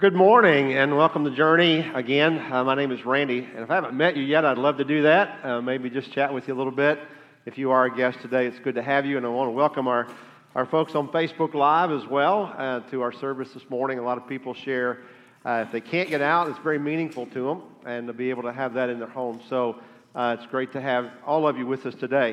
Good morning and welcome to Journey again. Uh, my name is Randy, and if I haven't met you yet, I'd love to do that. Uh, maybe just chat with you a little bit. If you are a guest today, it's good to have you, and I want to welcome our, our folks on Facebook Live as well uh, to our service this morning. A lot of people share. Uh, if they can't get out, it's very meaningful to them, and to be able to have that in their home. So uh, it's great to have all of you with us today.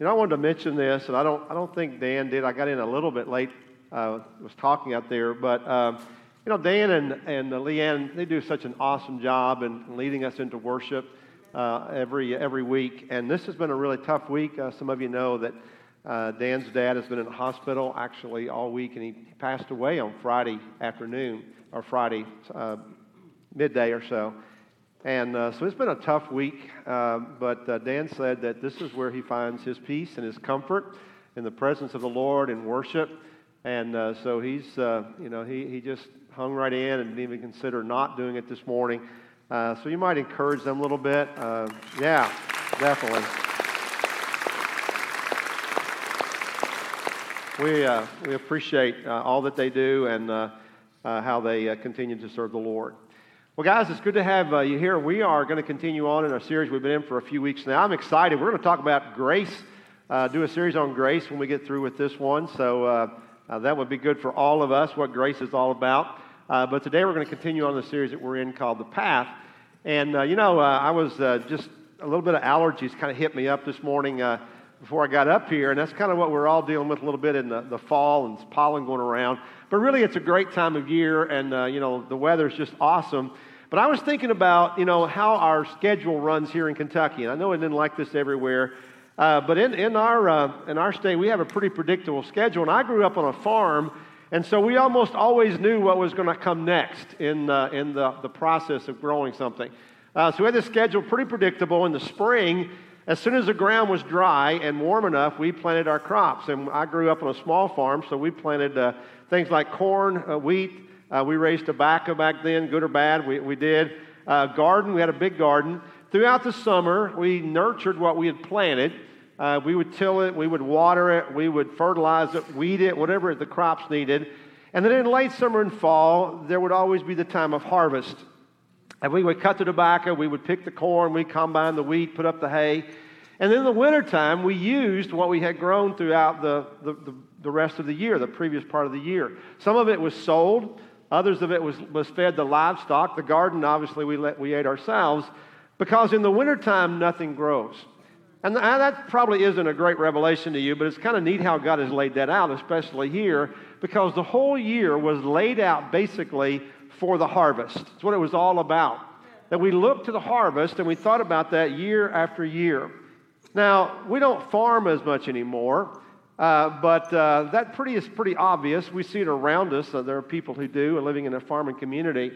You know, I wanted to mention this, and I don't, I don't think Dan did. I got in a little bit late, uh, was talking out there, but. You know, Dan and, and Leanne, they do such an awesome job in leading us into worship uh, every, every week. And this has been a really tough week. Uh, some of you know that uh, Dan's dad has been in the hospital actually all week, and he passed away on Friday afternoon or Friday uh, midday or so. And uh, so it's been a tough week, uh, but Dan said that this is where he finds his peace and his comfort in the presence of the Lord in worship. And so he's, you know, he, he just hung right in and didn't even consider not doing it this morning. Uh, so you might encourage them a little bit. Uh, yeah, definitely. We, uh, we appreciate uh, all that they do and uh, uh, how they continue to serve the Lord. Well, guys, it's good to have you here. We are going to continue on in our series we've been in for a few weeks now. I'm excited. We're going to talk about grace, do a series on grace when we get through with this one. So that would be good for all of us, what grace is all about. Uh, but today we're going to continue on the series that we're in called The Path. And, uh, you know, uh, I was uh, just a little bit of allergies kind of hit me up this morning uh, before I got up here. And that's kind of what we're all dealing with a little bit in the, the fall and pollen going around. But really, it's a great time of year, and, you know, the weather's just awesome. But I was thinking about, you know, how our schedule runs here in Kentucky. And I know it didn't like this everywhere. Uh, but in, in, our, uh, in our state, we have a pretty predictable schedule. And I grew up on a farm, and so we almost always knew what was going to come next in, uh, in the, the process of growing something. Uh, so we had this schedule pretty predictable. In the spring, as soon as the ground was dry and warm enough, we planted our crops. And I grew up on a small farm, so we planted uh, things like corn, uh, wheat. we raised tobacco back then, good or bad, we, we did. garden, we had a big garden. Throughout the summer, we nurtured what we had planted. Uh, we would till it, we would water it, we would fertilize it, weed it, whatever the crops needed. And then in late summer and fall, there would always be the time of harvest. And we would cut the tobacco, we would pick the corn, we combine the wheat, put up the hay. And then in the wintertime, we used what we had grown throughout the, the, the, the rest of the year, the previous part of the year. Some of it was sold, others of it was, was fed to livestock. The garden, obviously, we, let, we ate ourselves because in the wintertime, nothing grows. And that probably isn't a great revelation to you, but it's kind of neat how God has laid that out, especially here, because the whole year was laid out basically for the harvest. It's what it was all about. That we looked to the harvest and we thought about that year after year. Now, we don't farm as much anymore, uh, but uh, that pretty is pretty obvious. We see it around us. Uh, there are people who do, living in a farming community.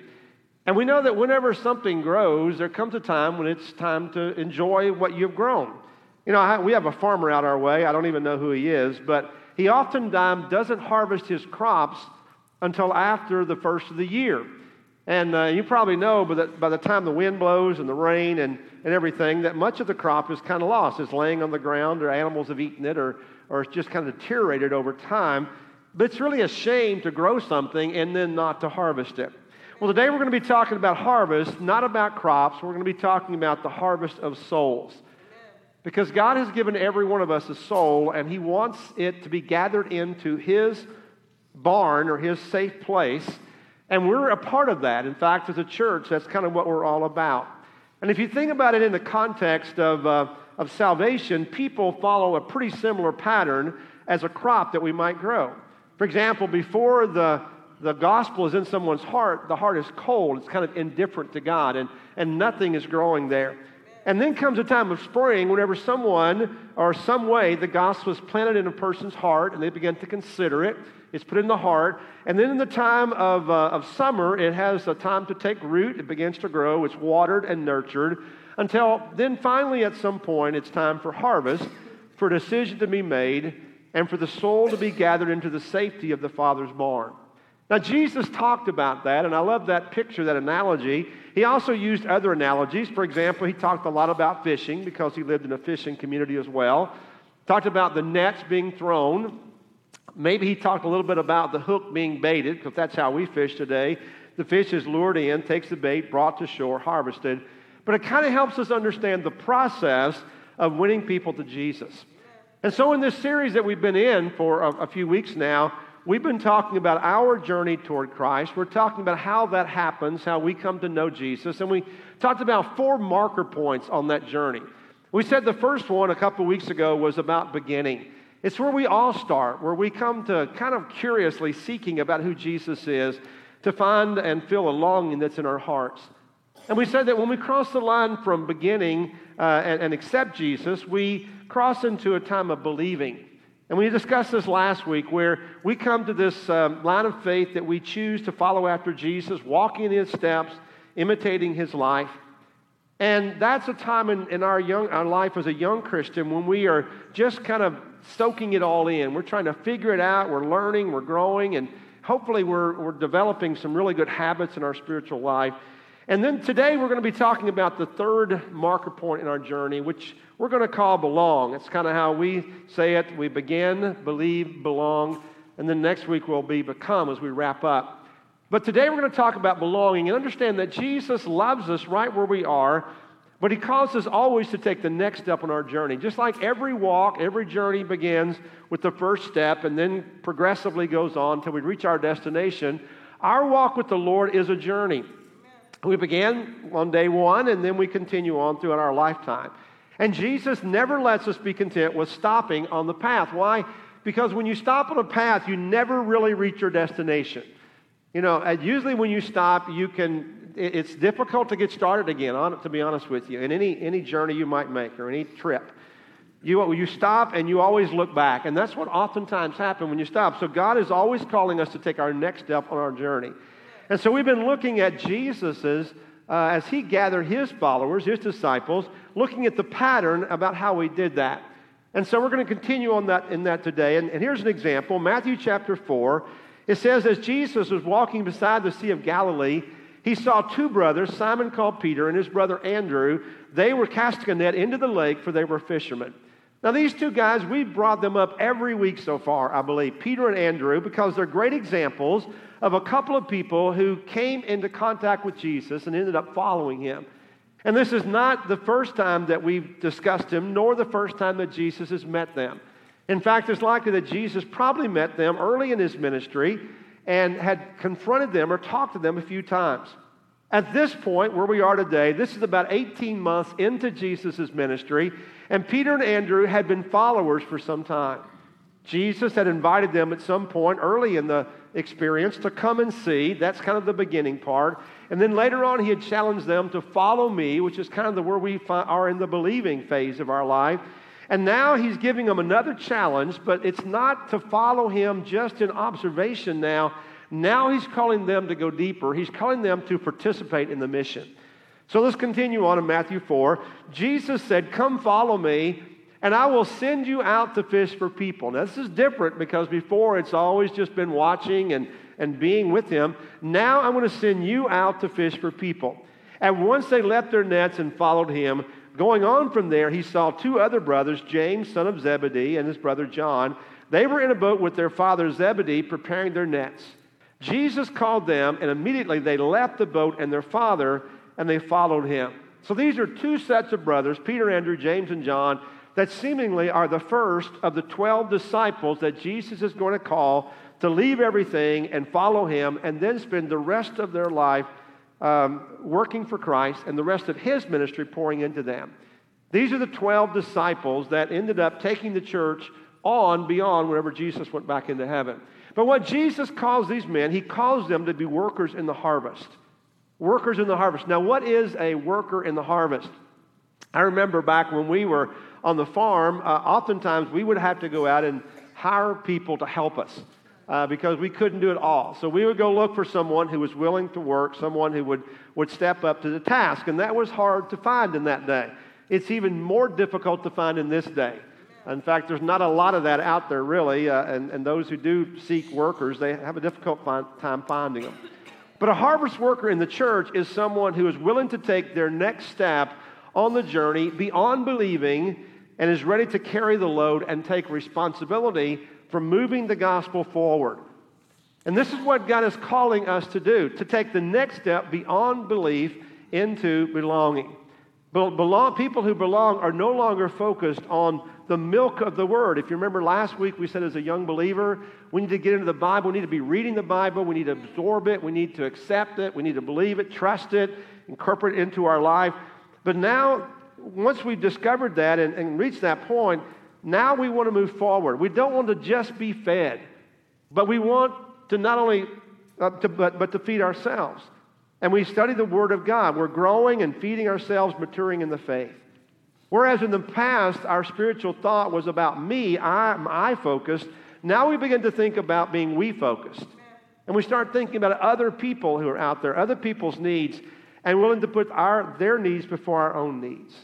And we know that whenever something grows, there comes a time when it's time to enjoy what you've grown. You know, I, we have a farmer out our way. I don't even know who he is, but he oftentimes doesn't harvest his crops until after the first of the year. And uh, you probably know by the, by the time the wind blows and the rain and, and everything, that much of the crop is kind of lost. It's laying on the ground, or animals have eaten it, or, or it's just kind of deteriorated over time. But it's really a shame to grow something and then not to harvest it. Well, today we're going to be talking about harvest, not about crops. We're going to be talking about the harvest of souls. Because God has given every one of us a soul, and He wants it to be gathered into His barn or His safe place. And we're a part of that. In fact, as a church, that's kind of what we're all about. And if you think about it in the context of, uh, of salvation, people follow a pretty similar pattern as a crop that we might grow. For example, before the the gospel is in someone's heart, the heart is cold. It's kind of indifferent to God, and, and nothing is growing there. And then comes a time of spring whenever someone or some way the gospel is planted in a person's heart and they begin to consider it. It's put in the heart. And then in the time of, uh, of summer, it has a time to take root. It begins to grow. It's watered and nurtured until then finally at some point it's time for harvest, for a decision to be made, and for the soul to be gathered into the safety of the Father's barn. Now, Jesus talked about that, and I love that picture, that analogy. He also used other analogies. For example, he talked a lot about fishing because he lived in a fishing community as well. Talked about the nets being thrown. Maybe he talked a little bit about the hook being baited because that's how we fish today. The fish is lured in, takes the bait, brought to shore, harvested. But it kind of helps us understand the process of winning people to Jesus. And so, in this series that we've been in for a, a few weeks now, we've been talking about our journey toward Christ. We're talking about how that happens, how we come to know Jesus. And we talked about four marker points on that journey. We said the first one a couple weeks ago was about beginning. It's where we all start, where we come to kind of curiously seeking about who Jesus is to find and feel a longing that's in our hearts. And we said that when we cross the line from beginning uh, and, and accept Jesus, we cross into a time of believing. And we discussed this last week where we come to this um, line of faith that we choose to follow after Jesus, walking in his steps, imitating his life. And that's a time in, in our, young, our life as a young Christian when we are just kind of soaking it all in. We're trying to figure it out. We're learning, we're growing, and hopefully we're, we're developing some really good habits in our spiritual life. And then today we're going to be talking about the third marker point in our journey, which we're going to call belong. It's kind of how we say it. We begin, believe, belong, and then next week will be become as we wrap up. But today we're going to talk about belonging and understand that Jesus loves us right where we are, but He calls us always to take the next step on our journey. Just like every walk, every journey begins with the first step and then progressively goes on until we reach our destination, our walk with the Lord is a journey. We began on day one and then we continue on throughout our lifetime. And Jesus never lets us be content with stopping on the path. Why? Because when you stop on a path, you never really reach your destination. You know, usually when you stop, you can, it's difficult to get started again, on, to be honest with you, in any, any journey you might make or any trip. You, you stop and you always look back. And that's what oftentimes happens when you stop. So God is always calling us to take our next step on our journey. And so we've been looking at Jesus's, uh, as he gathered his followers, his disciples, looking at the pattern about how he did that. And so we're going to continue on that in that today. And, and here's an example Matthew chapter 4. It says, as Jesus was walking beside the Sea of Galilee, he saw two brothers, Simon called Peter and his brother Andrew. They were casting a net into the lake, for they were fishermen. Now, these two guys, we've brought them up every week so far, I believe, Peter and Andrew, because they're great examples of a couple of people who came into contact with Jesus and ended up following him. And this is not the first time that we've discussed him, nor the first time that Jesus has met them. In fact, it's likely that Jesus probably met them early in his ministry and had confronted them or talked to them a few times. At this point, where we are today, this is about 18 months into Jesus' ministry, and Peter and Andrew had been followers for some time. Jesus had invited them at some point early in the experience to come and see. That's kind of the beginning part. And then later on, he had challenged them to follow me, which is kind of the, where we are in the believing phase of our life. And now he's giving them another challenge, but it's not to follow him just in observation now. Now he's calling them to go deeper. He's calling them to participate in the mission. So let's continue on in Matthew 4. Jesus said, Come follow me, and I will send you out to fish for people. Now, this is different because before it's always just been watching and, and being with him. Now I'm going to send you out to fish for people. And once they left their nets and followed him, Going on from there, he saw two other brothers, James, son of Zebedee, and his brother John. They were in a boat with their father Zebedee, preparing their nets. Jesus called them, and immediately they left the boat and their father, and they followed him. So these are two sets of brothers, Peter, Andrew, James, and John, that seemingly are the first of the 12 disciples that Jesus is going to call to leave everything and follow him, and then spend the rest of their life um, working for Christ and the rest of his ministry pouring into them. These are the 12 disciples that ended up taking the church on beyond whenever Jesus went back into heaven. But what Jesus calls these men, he calls them to be workers in the harvest. Workers in the harvest. Now, what is a worker in the harvest? I remember back when we were on the farm, uh, oftentimes we would have to go out and hire people to help us uh, because we couldn't do it all. So we would go look for someone who was willing to work, someone who would, would step up to the task. And that was hard to find in that day. It's even more difficult to find in this day. In fact, there's not a lot of that out there, really. Uh, and, and those who do seek workers, they have a difficult find, time finding them. But a harvest worker in the church is someone who is willing to take their next step on the journey beyond believing and is ready to carry the load and take responsibility for moving the gospel forward. And this is what God is calling us to do to take the next step beyond belief into belonging. Belong, people who belong are no longer focused on the milk of the word. If you remember last week, we said as a young believer, we need to get into the Bible. We need to be reading the Bible. We need to absorb it. We need to accept it. We need to believe it, trust it, incorporate it into our life. But now, once we've discovered that and, and reached that point, now we want to move forward. We don't want to just be fed, but we want to not only, uh, to, but, but to feed ourselves. And we study the Word of God. We're growing and feeding ourselves, maturing in the faith. Whereas in the past, our spiritual thought was about me, I, I focused. Now we begin to think about being we focused. And we start thinking about other people who are out there, other people's needs, and willing to put our, their needs before our own needs.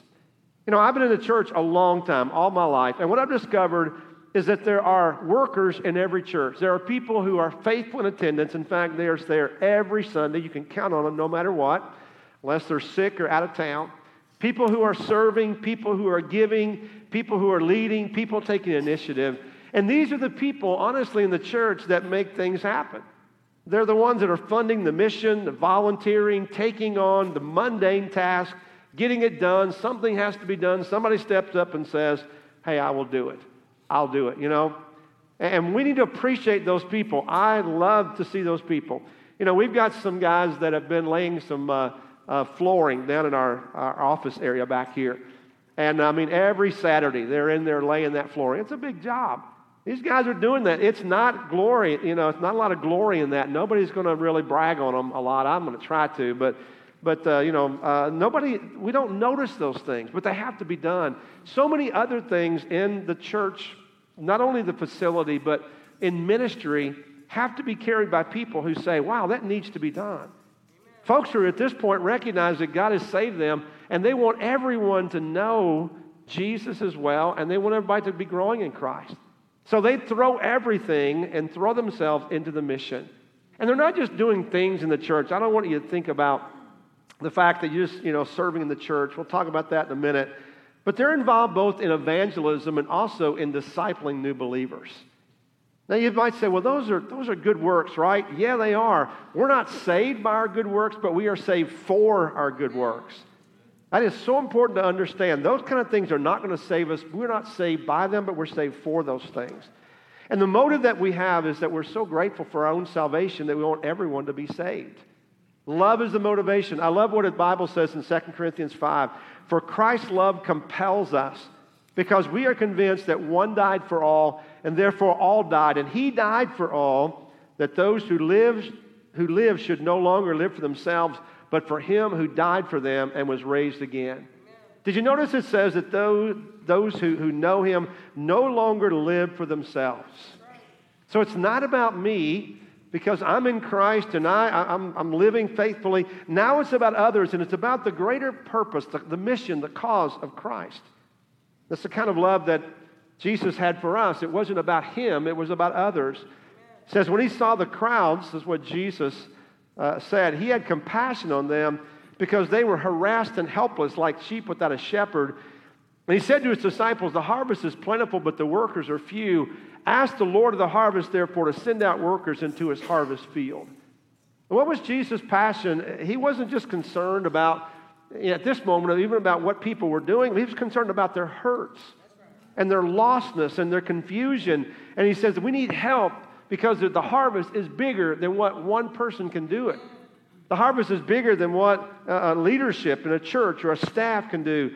You know, I've been in the church a long time, all my life, and what I've discovered is that there are workers in every church. There are people who are faithful in attendance. In fact, they're there every Sunday. You can count on them no matter what, unless they're sick or out of town. People who are serving, people who are giving, people who are leading, people taking initiative. And these are the people, honestly, in the church that make things happen. They're the ones that are funding the mission, the volunteering, taking on the mundane task, getting it done. Something has to be done. Somebody steps up and says, Hey, I will do it. I'll do it, you know? And we need to appreciate those people. I love to see those people. You know, we've got some guys that have been laying some uh, uh, flooring down in our, our office area back here. And I mean, every Saturday they're in there laying that flooring. It's a big job. These guys are doing that. It's not glory, you know, it's not a lot of glory in that. Nobody's going to really brag on them a lot. I'm going to try to, but but uh, you know uh, nobody we don't notice those things but they have to be done. So many other things in the church not only the facility but in ministry have to be carried by people who say wow that needs to be done. Folks who at this point recognize that god has saved them and they want everyone to know jesus as well and they want everybody to be growing in christ. So they throw everything and throw themselves into the mission. And they're not just doing things in the church. I don't want you to think about the fact that you're just, you know, serving in the church. We'll talk about that in a minute. But they're involved both in evangelism and also in discipling new believers. Now you might say, well, those are, those are good works, right? Yeah, they are. We're not saved by our good works, but we are saved for our good works. That is so important to understand. Those kind of things are not going to save us. We're not saved by them, but we're saved for those things. And the motive that we have is that we're so grateful for our own salvation that we want everyone to be saved. Love is the motivation. I love what the Bible says in 2 Corinthians 5. For Christ's love compels us because we are convinced that one died for all and therefore all died. And he died for all that those who live, who live should no longer live for themselves, but for him who died for them and was raised again. Did you notice it says that those, those who, who know him no longer live for themselves? So it's not about me because I'm in Christ and I, I'm, I'm living faithfully. Now it's about others and it's about the greater purpose, the, the mission, the cause of Christ. That's the kind of love that Jesus had for us. It wasn't about him, it was about others. It says, when he saw the crowds, this is what Jesus uh, said, he had compassion on them because they were harassed and helpless like sheep without a shepherd. And he said to his disciples, The harvest is plentiful, but the workers are few. Ask the Lord of the harvest, therefore, to send out workers into his harvest field. And what was Jesus' passion? He wasn't just concerned about, you know, at this moment, even about what people were doing. He was concerned about their hurts and their lostness and their confusion. And he says, We need help because the harvest is bigger than what one person can do it. The harvest is bigger than what a leadership in a church or a staff can do.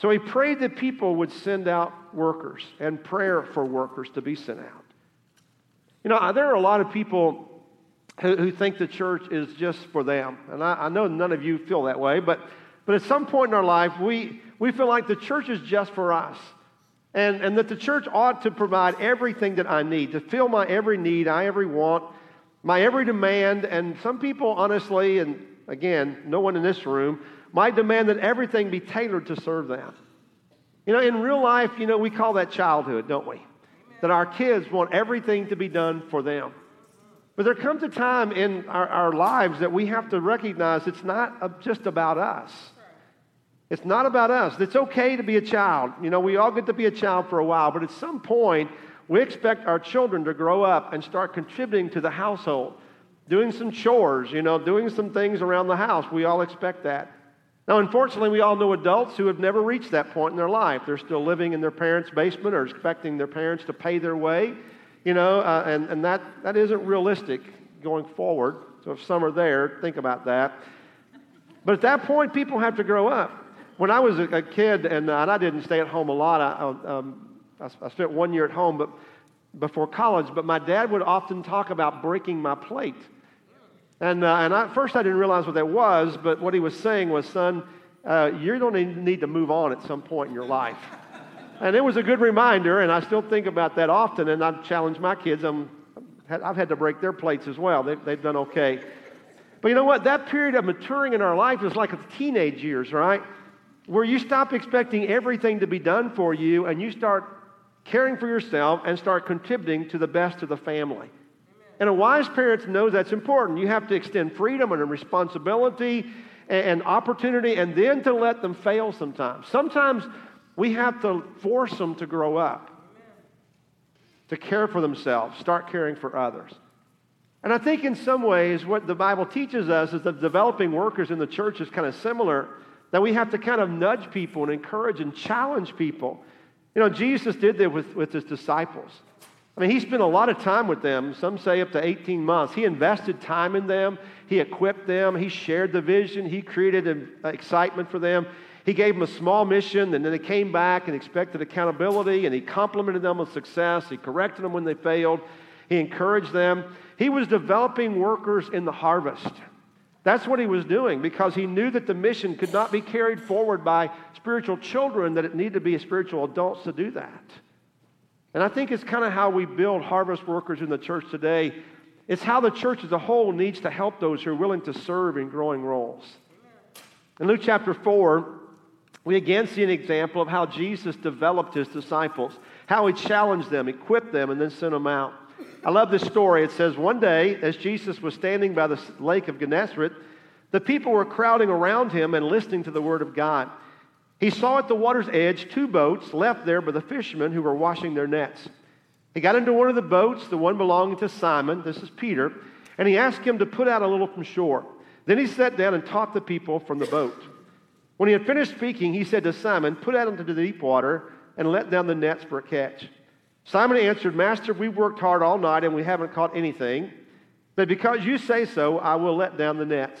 So he prayed that people would send out workers and prayer for workers to be sent out. You know, there are a lot of people who, who think the church is just for them. And I, I, know none of you feel that way, but, but at some point in our life, we, we feel like the church is just for us. And, and that the church ought to provide everything that I need, to fill my every need, I every want, my every demand. And some people, honestly, and again, no one in this room, might demand that everything be tailored to serve them. You know, in real life, you know, we call that childhood, don't we? That our kids want everything to be done for them. But there comes a time in our, our lives that we have to recognize it's not just about us. It's not about us. It's okay to be a child. You know, we all get to be a child for a while, but at some point, We expect our children to grow up and start contributing to the household, doing some chores, you know, doing some things around the house. We all expect that. Now, unfortunately, we all know adults who have never reached that point in their life. They're still living in their parents' basement or expecting their parents to pay their way, you know, uh, and, and that, that isn't realistic going forward. So if some are there, think about that. But at that point, people have to grow up. When I was a, a kid, and, uh, and, I didn't stay at home a lot, I, um, I, I spent one year at home but before college, but my dad would often talk about breaking my plate. And, uh, and I, at first I didn't realize what that was, but what he was saying was, son, uh, you're going to need to move on at some point in your life. and it was a good reminder, and I still think about that often, and I challenge my kids. I'm, I've had to break their plates as well. They've, they've done okay. But you know what? That period of maturing in our life is like the teenage years, right? Where you stop expecting everything to be done for you and you start caring for yourself and start contributing to the best of the family. And a wise parent knows that's important. You have to extend freedom and responsibility and opportunity and then to let them fail sometimes. Sometimes we have to force them to grow up, to care for themselves, start caring for others. And I think in some ways, what the Bible teaches us is that developing workers in the church is kind of similar, that we have to kind of nudge people and encourage and challenge people. You know, Jesus did that with, with his disciples. I mean, he spent a lot of time with them, some say up to 18 months. He invested time in them, he equipped them, he shared the vision, he created excitement for them. He gave them a small mission, and then they came back and expected accountability, and he complimented them with success. He corrected them when they failed, he encouraged them. He was developing workers in the harvest. That's what he was doing because he knew that the mission could not be carried forward by spiritual children, that it needed to be spiritual adults to do that. And I think it's kind of how we build harvest workers in the church today. It's how the church as a whole needs to help those who are willing to serve in growing roles. In Luke chapter 4, we again see an example of how Jesus developed his disciples, how he challenged them, equipped them, and then sent them out. I love this story. It says, One day, as Jesus was standing by the lake of Gennesaret, the people were crowding around him and listening to the word of God. He saw at the water's edge two boats left there by the fishermen who were washing their nets. He got into one of the boats, the one belonging to Simon, this is Peter, and he asked him to put out a little from shore. Then he sat down and taught the people from the boat. When he had finished speaking, he said to Simon, Put out into the deep water and let down the nets for a catch. Simon answered, Master, we've worked hard all night and we haven't caught anything. But because you say so, I will let down the nets.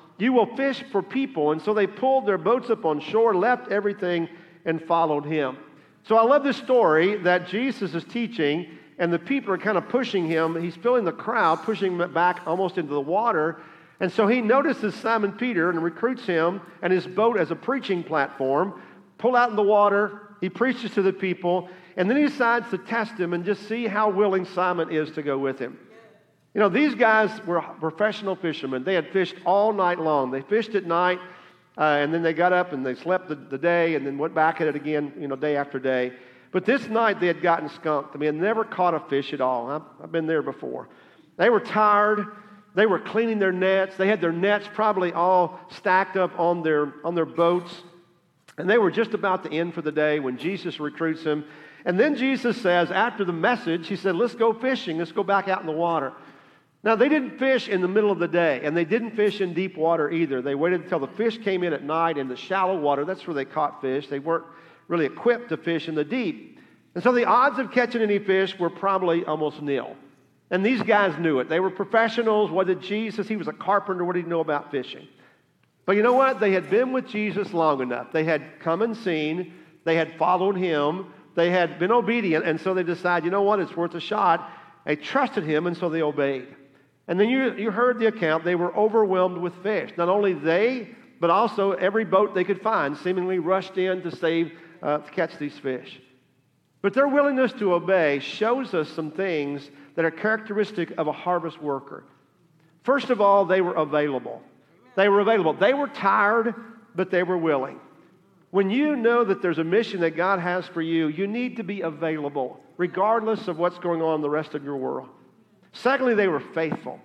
you will fish for people. And so they pulled their boats up on shore, left everything, and followed him. So I love this story that Jesus is teaching, and the people are kind of pushing him. He's filling the crowd, pushing him back almost into the water. And so he notices Simon Peter and recruits him and his boat as a preaching platform. Pull out in the water, he preaches to the people, and then he decides to test him and just see how willing Simon is to go with him. You know, these guys were professional fishermen. They had fished all night long. They fished at night, uh, and then they got up and they slept the, the, day and then went back at it again, you know, day after day. But this night they had gotten skunked. I mean, they never caught a fish at all. I've, I've been there before. They were tired. They were cleaning their nets. They had their nets probably all stacked up on their, on their boats. And they were just about to end for the day when Jesus recruits them. And then Jesus says, after the message, he said, Let's go fishing. Let's go back out in the water. Now, they didn't fish in the middle of the day, and they didn't fish in deep water either. They waited until the fish came in at night in the shallow water. That's where they caught fish. They weren't really equipped to fish in the deep. And so the odds of catching any fish were probably almost nil. And these guys knew it. They were professionals. What did Jesus? He was a carpenter. What did he know about fishing? But you know what? They had been with Jesus long enough. They had come and seen. They had followed him. They had been obedient. And so they decided, you know what? It's worth a shot. They trusted him, and so they obeyed. And then you, you heard the account. They were overwhelmed with fish. Not only they, but also every boat they could find seemingly rushed in to save, uh, to catch these fish. But their willingness to obey shows us some things that are characteristic of a harvest worker. First of all, they were available. They were available. They were tired, but they were willing. When you know that there's a mission that God has for you, you need to be available, regardless of what's going on in the rest of your world. Secondly, they were faithful.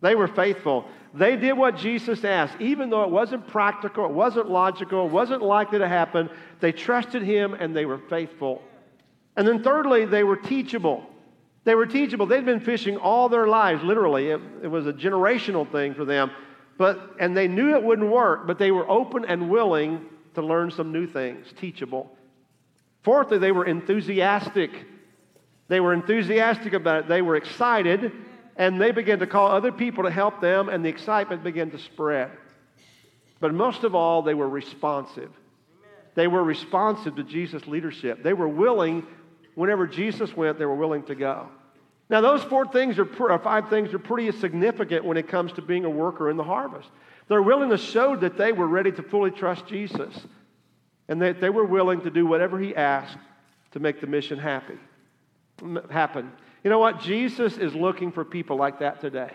They were faithful. They did what Jesus asked, even though it wasn't practical, it wasn't logical, it wasn't likely to happen. They trusted Him and they were faithful. And then, thirdly, they were teachable. They were teachable. They'd been fishing all their lives, literally. It, it was a generational thing for them. But, and they knew it wouldn't work, but they were open and willing to learn some new things, teachable. Fourthly, they were enthusiastic. They were enthusiastic about it. They were excited, and they began to call other people to help them, and the excitement began to spread. But most of all, they were responsive. They were responsive to Jesus' leadership. They were willing, whenever Jesus went, they were willing to go. Now, those four things are, or five things are pretty significant when it comes to being a worker in the harvest. Their willingness showed that they were ready to fully trust Jesus and that they were willing to do whatever he asked to make the mission happy, happen. You know what? Jesus is looking for people like that today.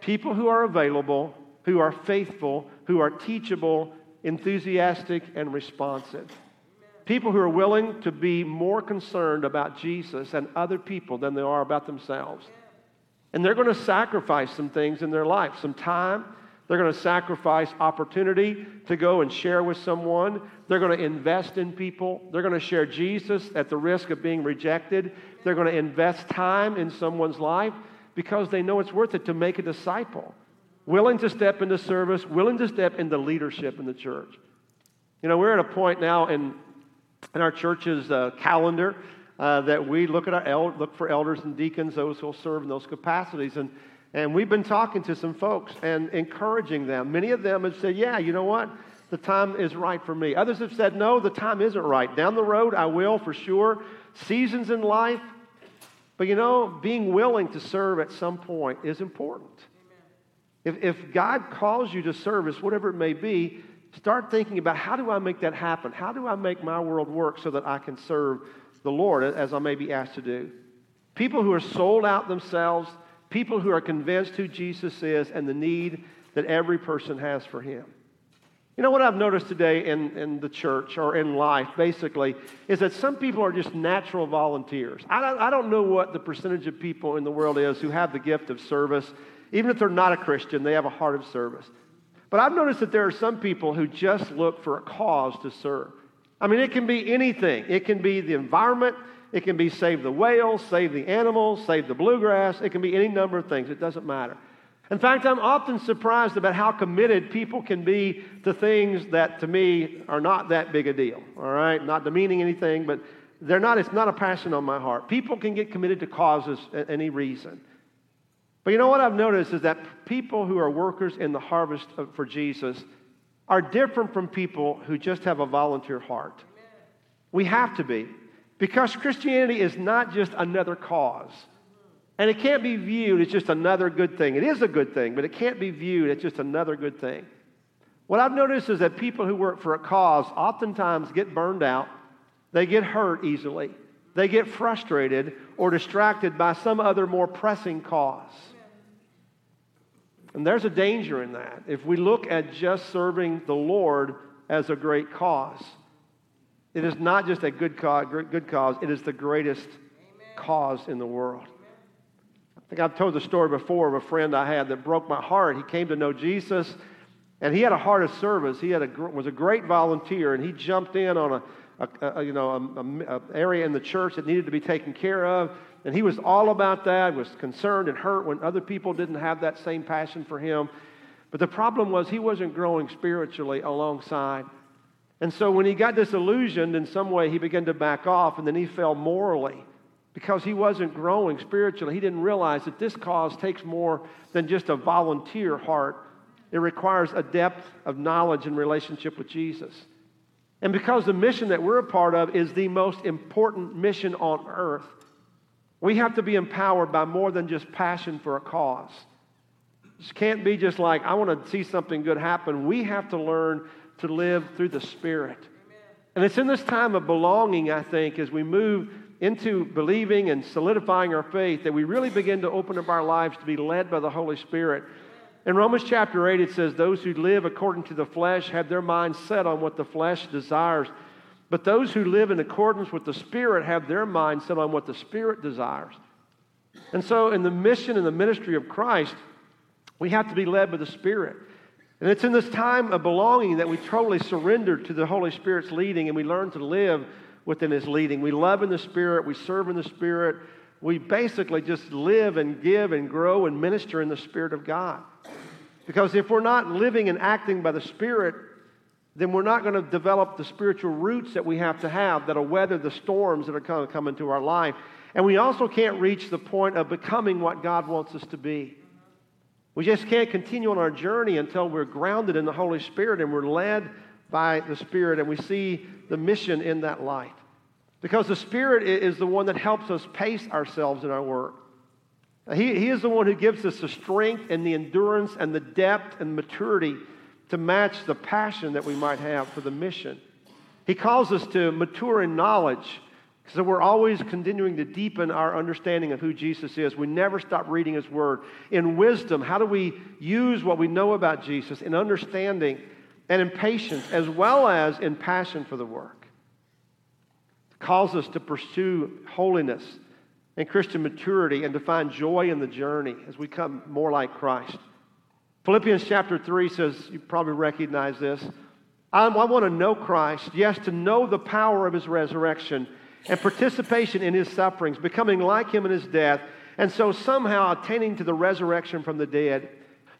People who are available, who are faithful, who are teachable, enthusiastic, and responsive. People who are willing to be more concerned about Jesus and other people than they are about themselves. And they're going to sacrifice some things in their life, some time, they're going to sacrifice opportunity to go and share with someone. They're going to invest in people. They're going to share Jesus at the risk of being rejected. They're going to invest time in someone's life because they know it's worth it to make a disciple. Willing to step into service, willing to step into leadership in the church. You know, we're at a point now in, in our church's uh, calendar uh, that we look at our el- look for elders and deacons, those who will serve in those capacities. And and we've been talking to some folks and encouraging them. Many of them have said, Yeah, you know what? The time is right for me. Others have said, No, the time isn't right. Down the road, I will for sure. Seasons in life. But you know, being willing to serve at some point is important. If, if God calls you to service, whatever it may be, start thinking about how do I make that happen? How do I make my world work so that I can serve the Lord as I may be asked to do? People who are sold out themselves, People who are convinced who Jesus is and the need that every person has for him. You know what I've noticed today in, in the church or in life, basically, is that some people are just natural volunteers. I don't, I don't know what the percentage of people in the world is who have the gift of service. Even if they're not a Christian, they have a heart of service. But I've noticed that there are some people who just look for a cause to serve. I mean, it can be anything. It can be the environment, it can be save the whales, save the animals, save the bluegrass. It can be any number of things. It doesn't matter. In fact, I'm often surprised about how committed people can be to things that to me are not that big a deal. All right? Not demeaning anything, but they're not, it's not a passion on my heart. People can get committed to causes at any reason. But you know what I've noticed is that people who are workers in the harvest for Jesus are different from people who just have a volunteer heart. We have to be. Because Christianity is not just another cause. And it can't be viewed as just another good thing. It is a good thing, but it can't be viewed as just another good thing. What I've noticed is that people who work for a cause oftentimes get burned out, they get hurt easily, they get frustrated or distracted by some other more pressing cause. And there's a danger in that. If we look at just serving the Lord as a great cause, it is not just a good cause, good cause it is the greatest Amen. cause in the world. I think I've told the story before of a friend I had that broke my heart. He came to know Jesus, and he had a heart of service. He had a, was a great volunteer, and he jumped in on a, a, a you know, a, a, area in the church that needed to be taken care of. And he was all about that, was concerned and hurt when other people didn't have that same passion for him. But the problem was he wasn't growing spiritually alongside. And so when he got disillusioned in some way, he began to back off and then he fell morally because he wasn't growing spiritually. He didn't realize that this cause takes more than just a volunteer heart, it requires a depth of knowledge and relationship with Jesus. And because the mission that we're a part of is the most important mission on earth, we have to be empowered by more than just passion for a cause. This can't be just like, I want to see something good happen. We have to learn to live through the Spirit. And it's in this time of belonging, I think, as we move into believing and solidifying our faith that we really begin to open up our lives to be led by the Holy Spirit. In Romans chapter 8, it says, Those who live according to the flesh have their minds set on what the flesh desires. But those who live in accordance with the Spirit have their mind set on what the Spirit desires. And so, in the mission and the ministry of Christ, we have to be led by the Spirit. And it's in this time of belonging that we totally surrender to the Holy Spirit's leading and we learn to live within His leading. We love in the Spirit, we serve in the Spirit, we basically just live and give and grow and minister in the Spirit of God. Because if we're not living and acting by the Spirit, then we're not going to develop the spiritual roots that we have to have that'll weather the storms that are going to come into our life. And we also can't reach the point of becoming what God wants us to be. We just can't continue on our journey until we're grounded in the Holy Spirit and we're led by the Spirit and we see the mission in that light. Because the Spirit is the one that helps us pace ourselves in our work. He, he is the one who gives us the strength and the endurance and the depth and maturity to match the passion that we might have for the mission. He calls us to mature in knowledge. So we're always continuing to deepen our understanding of who Jesus is. We never stop reading his word. In wisdom, how do we use what we know about Jesus in understanding and in patience, as well as in passion for the work? Calls us to pursue holiness and Christian maturity and to find joy in the journey as we come more like Christ. Philippians chapter 3 says, you probably recognize this. I, I want to know Christ, yes, to know the power of his resurrection and participation in his sufferings, becoming like him in his death, and so somehow attaining to the resurrection from the dead.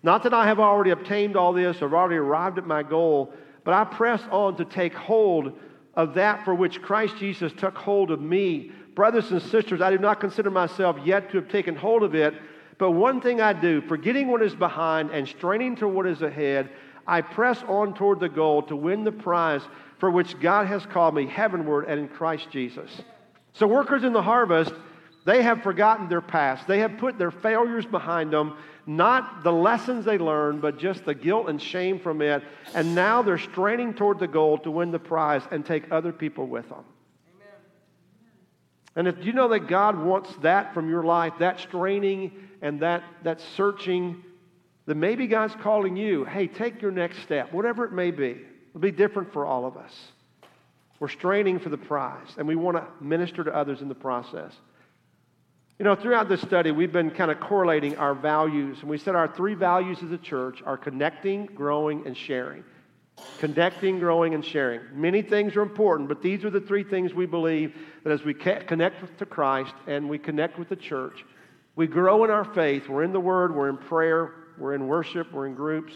Not that I have already obtained all this or already arrived at my goal, but I press on to take hold of that for which Christ Jesus took hold of me. Brothers and sisters, I do not consider myself yet to have taken hold of it. But one thing I do, forgetting what is behind and straining to what is ahead, I press on toward the goal to win the prize for which God has called me heavenward and in Christ Jesus. So, workers in the harvest, they have forgotten their past. They have put their failures behind them, not the lessons they learned, but just the guilt and shame from it. And now they're straining toward the goal to win the prize and take other people with them. And if you know that God wants that from your life, that straining and that, that searching, then maybe God's calling you, hey, take your next step, whatever it may be. It'll be different for all of us. We're straining for the prize, and we want to minister to others in the process. You know, throughout this study, we've been kind of correlating our values, and we said our three values as a church are connecting, growing, and sharing. Connecting, growing, and sharing. Many things are important, but these are the three things we believe that as we connect to Christ and we connect with the church, we grow in our faith. We're in the Word, we're in prayer, we're in worship, we're in groups,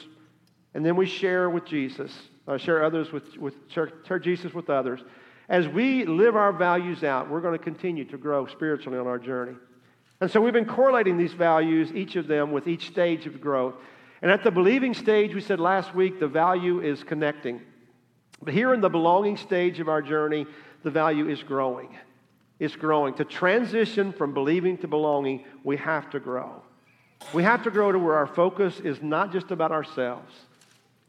and then we share with Jesus, uh, share others with, with share, share Jesus with others. As we live our values out, we're going to continue to grow spiritually on our journey. And so we've been correlating these values, each of them, with each stage of growth. And at the believing stage, we said last week, the value is connecting. But here in the belonging stage of our journey, the value is growing. It's growing. To transition from believing to belonging, we have to grow. We have to grow to where our focus is not just about ourselves.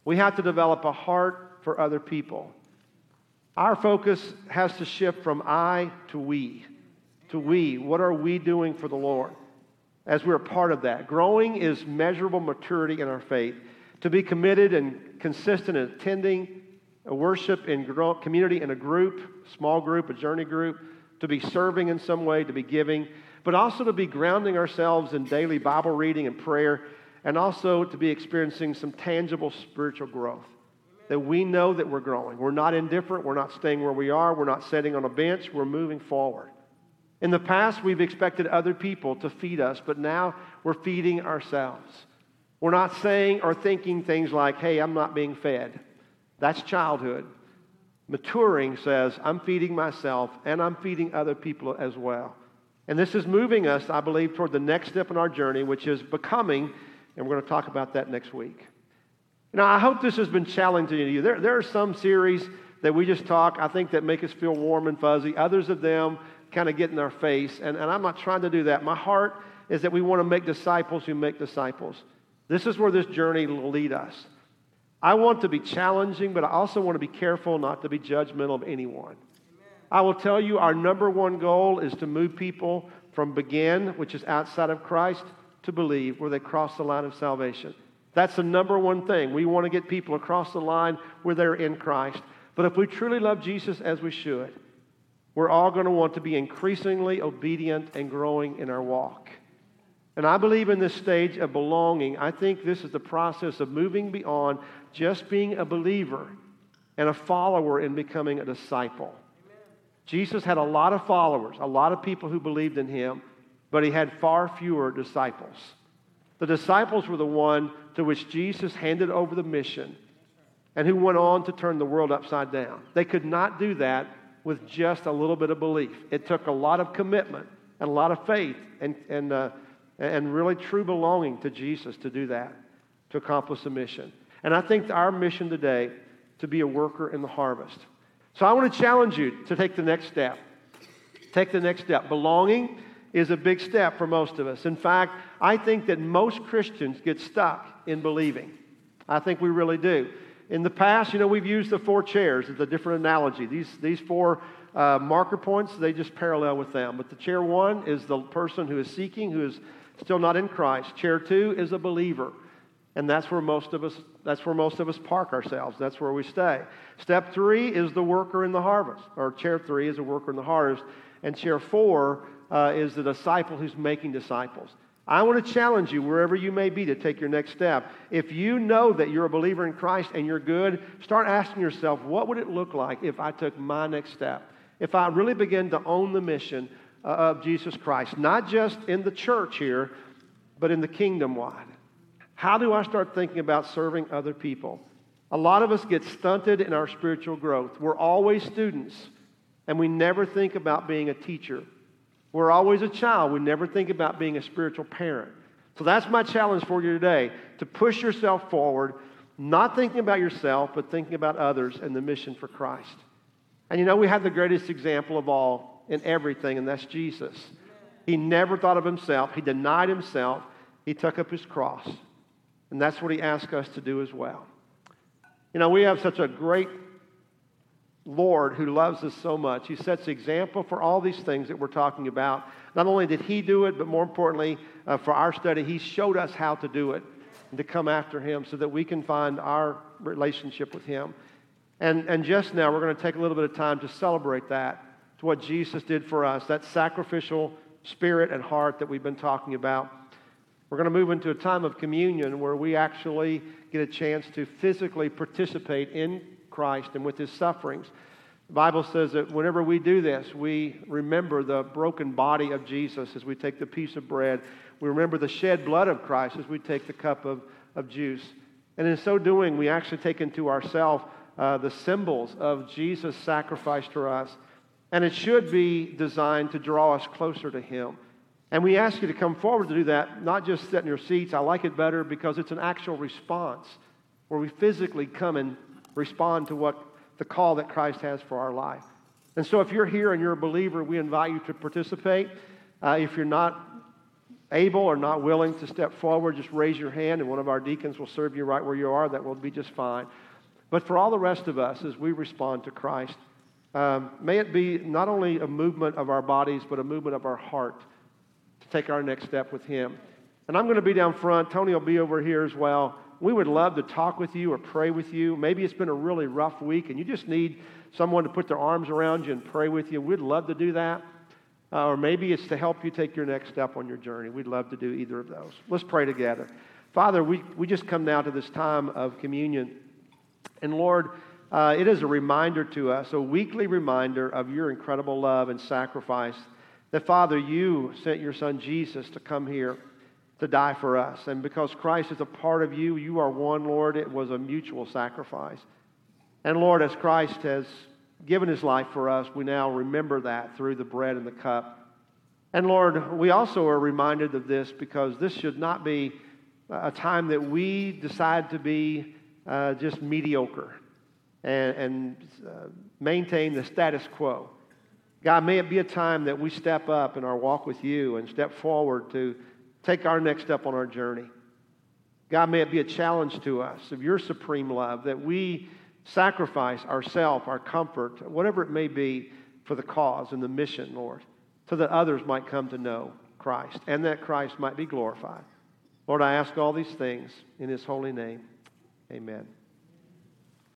We have to develop a heart for other people. Our focus has to shift from I to we. To we. What are we doing for the Lord? as we're a part of that. Growing is measurable maturity in our faith. To be committed and consistent in attending a worship in community in a group, small group, a journey group, to be serving in some way, to be giving, but also to be grounding ourselves in daily Bible reading and prayer, and also to be experiencing some tangible spiritual growth. That we know that we're growing. We're not indifferent. We're not staying where we are. We're not sitting on a bench. We're moving forward. In the past, we've expected other people to feed us, but now we're feeding ourselves. We're not saying or thinking things like, hey, I'm not being fed. That's childhood. Maturing says, I'm feeding myself and I'm feeding other people as well. And this is moving us, I believe, toward the next step in our journey, which is becoming, and we're going to talk about that next week. Now, I hope this has been challenging to you. There, there are some series that we just talk, I think, that make us feel warm and fuzzy. Others of them kind of get in their face. And, and I'm not trying to do that. My heart is that we want to make disciples who make disciples. This is where this journey will lead us. I want to be challenging, but I also want to be careful not to be judgmental of anyone. I will tell you our number one goal is to move people from begin, which is outside of Christ, to believe, where they cross the line of salvation. That's the number one thing. We want to get people across the line where they're in Christ. But if we truly love Jesus as we should, we're all going to want to be increasingly obedient and growing in our walk. And I believe in this stage of belonging, I think this is the process of moving beyond just being a believer and a follower in becoming a disciple. Jesus had a lot of followers, a lot of people who believed in him, but he had far fewer disciples. The disciples were the one to which Jesus handed over the mission and who went on to turn the world upside down. They could not do that with just a little bit of belief. It took a lot of commitment and a lot of faith and, and, uh, and really true belonging to Jesus to do that, to accomplish the mission. And I think our mission today to be a worker in the harvest. So I want to challenge you to take the next step. Take the next step. Belonging is a big step for most of us. In fact, I think that most Christians get stuck in believing. I think we really do. In the past, you know, we've used the four chairs as a different analogy. These, these four uh, marker points, they just parallel with them. But the chair one is the person who is seeking, who is still not in Christ. Chair two is a believer. And that's where most of us that's where most of us park ourselves. That's where we stay. Step three is the worker in the harvest, or chair three is a worker in the harvest, and chair four uh, is the disciple who's making disciples. I want to challenge you, wherever you may be, to take your next step. If you know that you're a believer in Christ and you're good, start asking yourself, what would it look like if I took my next step? If I really begin to own the mission uh, of Jesus Christ, not just in the church here, but in the kingdom wide. How do I start thinking about serving other people? A lot of us get stunted in our spiritual growth. We're always students, and we never think about being a teacher. We're always a child. We never think about being a spiritual parent. So that's my challenge for you today to push yourself forward, not thinking about yourself, but thinking about others and the mission for Christ. And you know, we have the greatest example of all in everything, and that's Jesus. He never thought of himself, he denied himself, he took up his cross. And that's what he asked us to do as well. You know, we have such a great Lord who loves us so much. He sets the example for all these things that we're talking about. Not only did He do it, but more importantly, uh, for our study, He showed us how to do it and to come after Him so that we can find our relationship with Him. And, and just now, we're going to take a little bit of time to celebrate that, to what Jesus did for us, that sacrificial spirit and heart that we've been talking about. We're going to move into a time of communion where we actually get a chance to physically participate in Christ and with his sufferings. The Bible says that whenever we do this, we remember the broken body of Jesus as we take the piece of bread. We remember the shed blood of Christ as we take the cup of, of juice. And in so doing, we actually take into ourselves uh, the symbols of Jesus' sacrifice to us. And it should be designed to draw us closer to Him. And we ask you to come forward to do that, not just sit in your seats. I like it better because it's an actual response where we physically come and respond to what the call that Christ has for our life. And so, if you're here and you're a believer, we invite you to participate. Uh, if you're not able or not willing to step forward, just raise your hand, and one of our deacons will serve you right where you are. That will be just fine. But for all the rest of us, as we respond to Christ, um, may it be not only a movement of our bodies, but a movement of our heart to take our next step with Him. And I'm going to be down front. Tony will be over here as well we would love to talk with you or pray with you. Maybe it's been a really rough week and you just need someone to put their arms around you and pray with you. We'd love to do that. Uh, or maybe it's to help you take your next step on your journey. We'd love to do either of those. Let's pray together. Father, we, we just come now to this time of communion. And Lord, uh, it is a reminder to us, a weekly reminder of your incredible love and sacrifice. That, Father, you sent your son Jesus to come here to die for us. And because Christ is a part of you, you are one, Lord, it was a mutual sacrifice. And Lord, as Christ has given his life for us, we now remember that through the bread and the cup. And Lord, we also are reminded of this because this should not be a time that we decide to be uh, just mediocre and, and uh, maintain the status quo. God, may it be a time that we step up in our walk with you and step forward to take our next step on our journey. God, may it be a challenge to us of your supreme love that we sacrifice ourself, our comfort, whatever it may be, for the cause and the mission, Lord, so that others might come to know Christ and that Christ might be glorified. Lord, I ask all these things in his holy name. Amen.